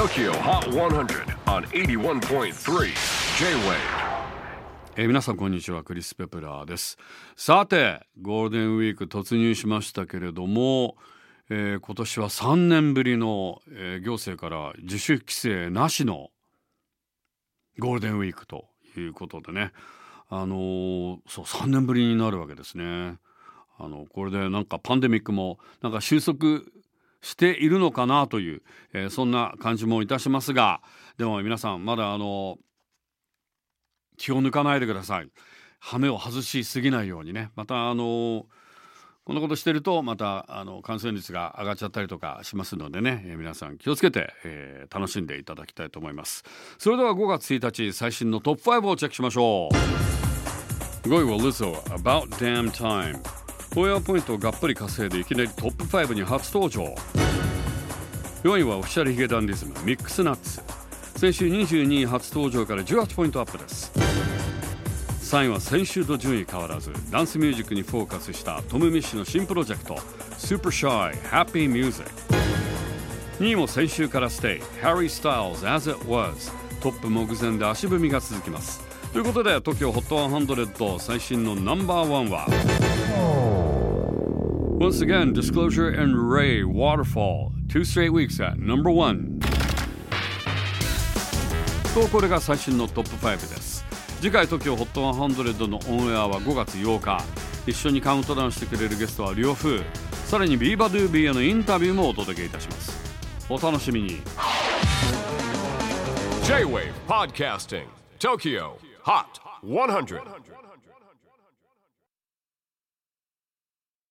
TOKYO HOT 100 on 81.3 J-WAVE えー皆さんこんにちはクリス・ペプラーです。さてゴールデンウィーク突入しましたけれども、えー今年は3年ぶりの、えー行政から自主規制なしのゴールデンウィークということでね。あのーそう3年ぶりになるわけですね。あのこれでなんかパンデミックもなんか収束しているのかなという、えーそんな感じもいたしますがでも皆さんまだあの気を抜かないでください。羽目を外しすぎないようにね。またあのこんなことしてるとまたあの感染率が上がっちゃったりとかしますのでね、えー皆さん気をつけて、えー楽しんでいただきたいと思います。それでは5月1日最新のトップ5をチェックしましょう。5位はリゾ About Damn Time ホイヤーポイントをがっぷり稼いでいきなりトップ5に初登場。4位はオフィシャルヒゲダンディズムミックスナッツ。先週22位初登場から18ポイントアップです。3位は先週と順位変わらずダンスミュージックにフォーカスしたトム・ミッシュの新プロジェクト Super Shy Happy Music 2位も先週からステイ Harry Styles As It Was トップ目前で足踏みが続きます。ということで TOKYOHOT100 最新のナンバーワンは？Once again, Disclosure and RAYE, Waterfall Two straight weeks at number one とこれが最新のトップ5です次回 TOKYOHOT100 のオンエアは5月8日一緒にカウントダウンしてくれるゲストはリオフーさらにビーバドゥービーへのインタビューもお届けいたしますお楽しみに J-WAVE PODCASTING TOKYO HOT 100